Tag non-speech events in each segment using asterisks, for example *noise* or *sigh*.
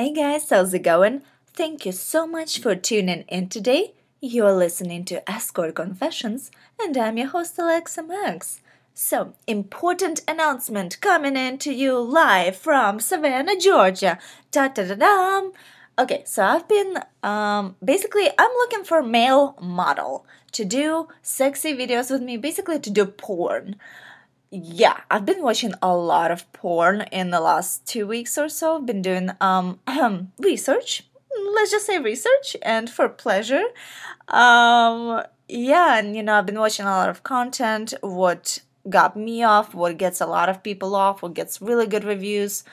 Hey guys, how's it going? Thank you so much for tuning in today. You're listening to Escort Confessions, and I'm your host Alexa Max. So, important announcement coming in to you live from Savannah, Georgia. Da da da da. Okay, so I've been um, basically I'm looking for male model to do sexy videos with me, basically to do porn yeah, I've been watching a lot of porn in the last two weeks or so. I've been doing um *clears throat* research. Let's just say research and for pleasure. Um yeah, and you know, I've been watching a lot of content, what got me off, what gets a lot of people off, what gets really good reviews,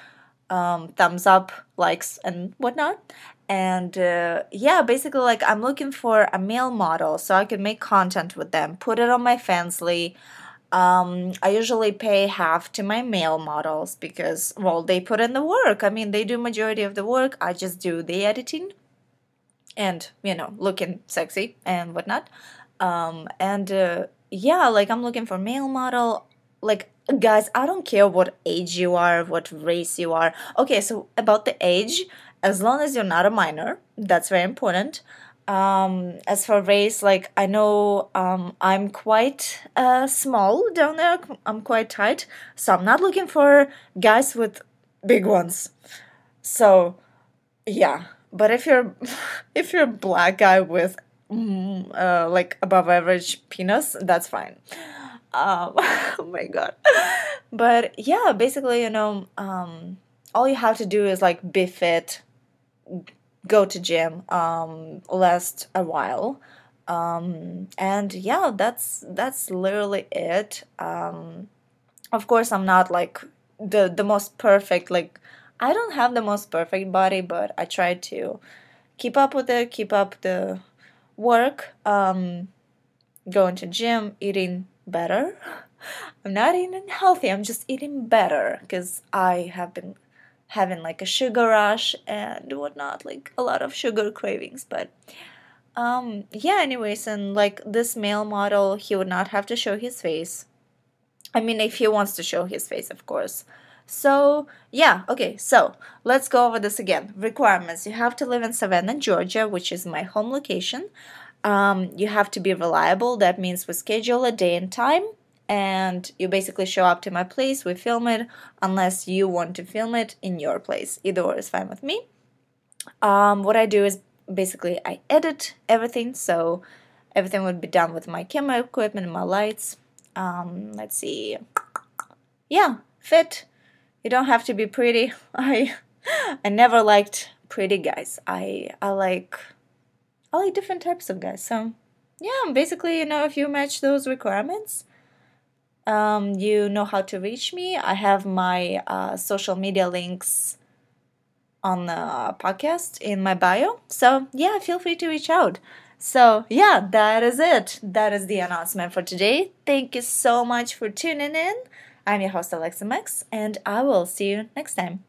um, thumbs up, likes, and whatnot. And uh, yeah, basically, like I'm looking for a male model so I can make content with them, put it on my Fansly um, I usually pay half to my male models because, well, they put in the work. I mean, they do majority of the work. I just do the editing and, you know, looking sexy and whatnot. Um, and uh, yeah, like I'm looking for male model. Like, guys, I don't care what age you are, what race you are. Okay, so about the age, as long as you're not a minor, that's very important um, as for race, like I know um, I'm quite uh, small down there. I'm quite tight, so I'm not looking for guys with big ones. So, yeah. But if you're *laughs* if you're a black guy with mm, uh, like above average penis, that's fine. Um, *laughs* oh my god. But yeah, basically, you know, um, all you have to do is like be fit, go to gym um, last a while. Um, and yeah that's that's literally it. Um, of course i'm not like the the most perfect like i don't have the most perfect body but i try to keep up with it keep up the work. Um, going to gym eating better. *laughs* I'm not eating healthy i'm just eating better because i have been having like a sugar rush and whatnot, like a lot of sugar cravings. But um, yeah, anyways, and like this male model, he would not have to show his face. I mean, if he wants to show his face, of course. So, yeah, okay, so let's go over this again. Requirements you have to live in Savannah, Georgia, which is my home location. Um, you have to be reliable, that means we schedule a day and time and you basically show up to my place, we film it, unless you want to film it in your place. Either or is fine with me. Um, what I do is basically I edit everything, so everything would be done with my camera equipment and my lights. Um, let's see. Yeah, fit. You don't have to be pretty. *laughs* I I never liked pretty guys. I I like I like different types of guys. So yeah, basically, you know, if you match those requirements, um, you know how to reach me. I have my uh, social media links on the podcast in my bio. So, yeah, feel free to reach out. So, yeah, that is it. That is the announcement for today. Thank you so much for tuning in. I'm your host, Alexa Max, and I will see you next time.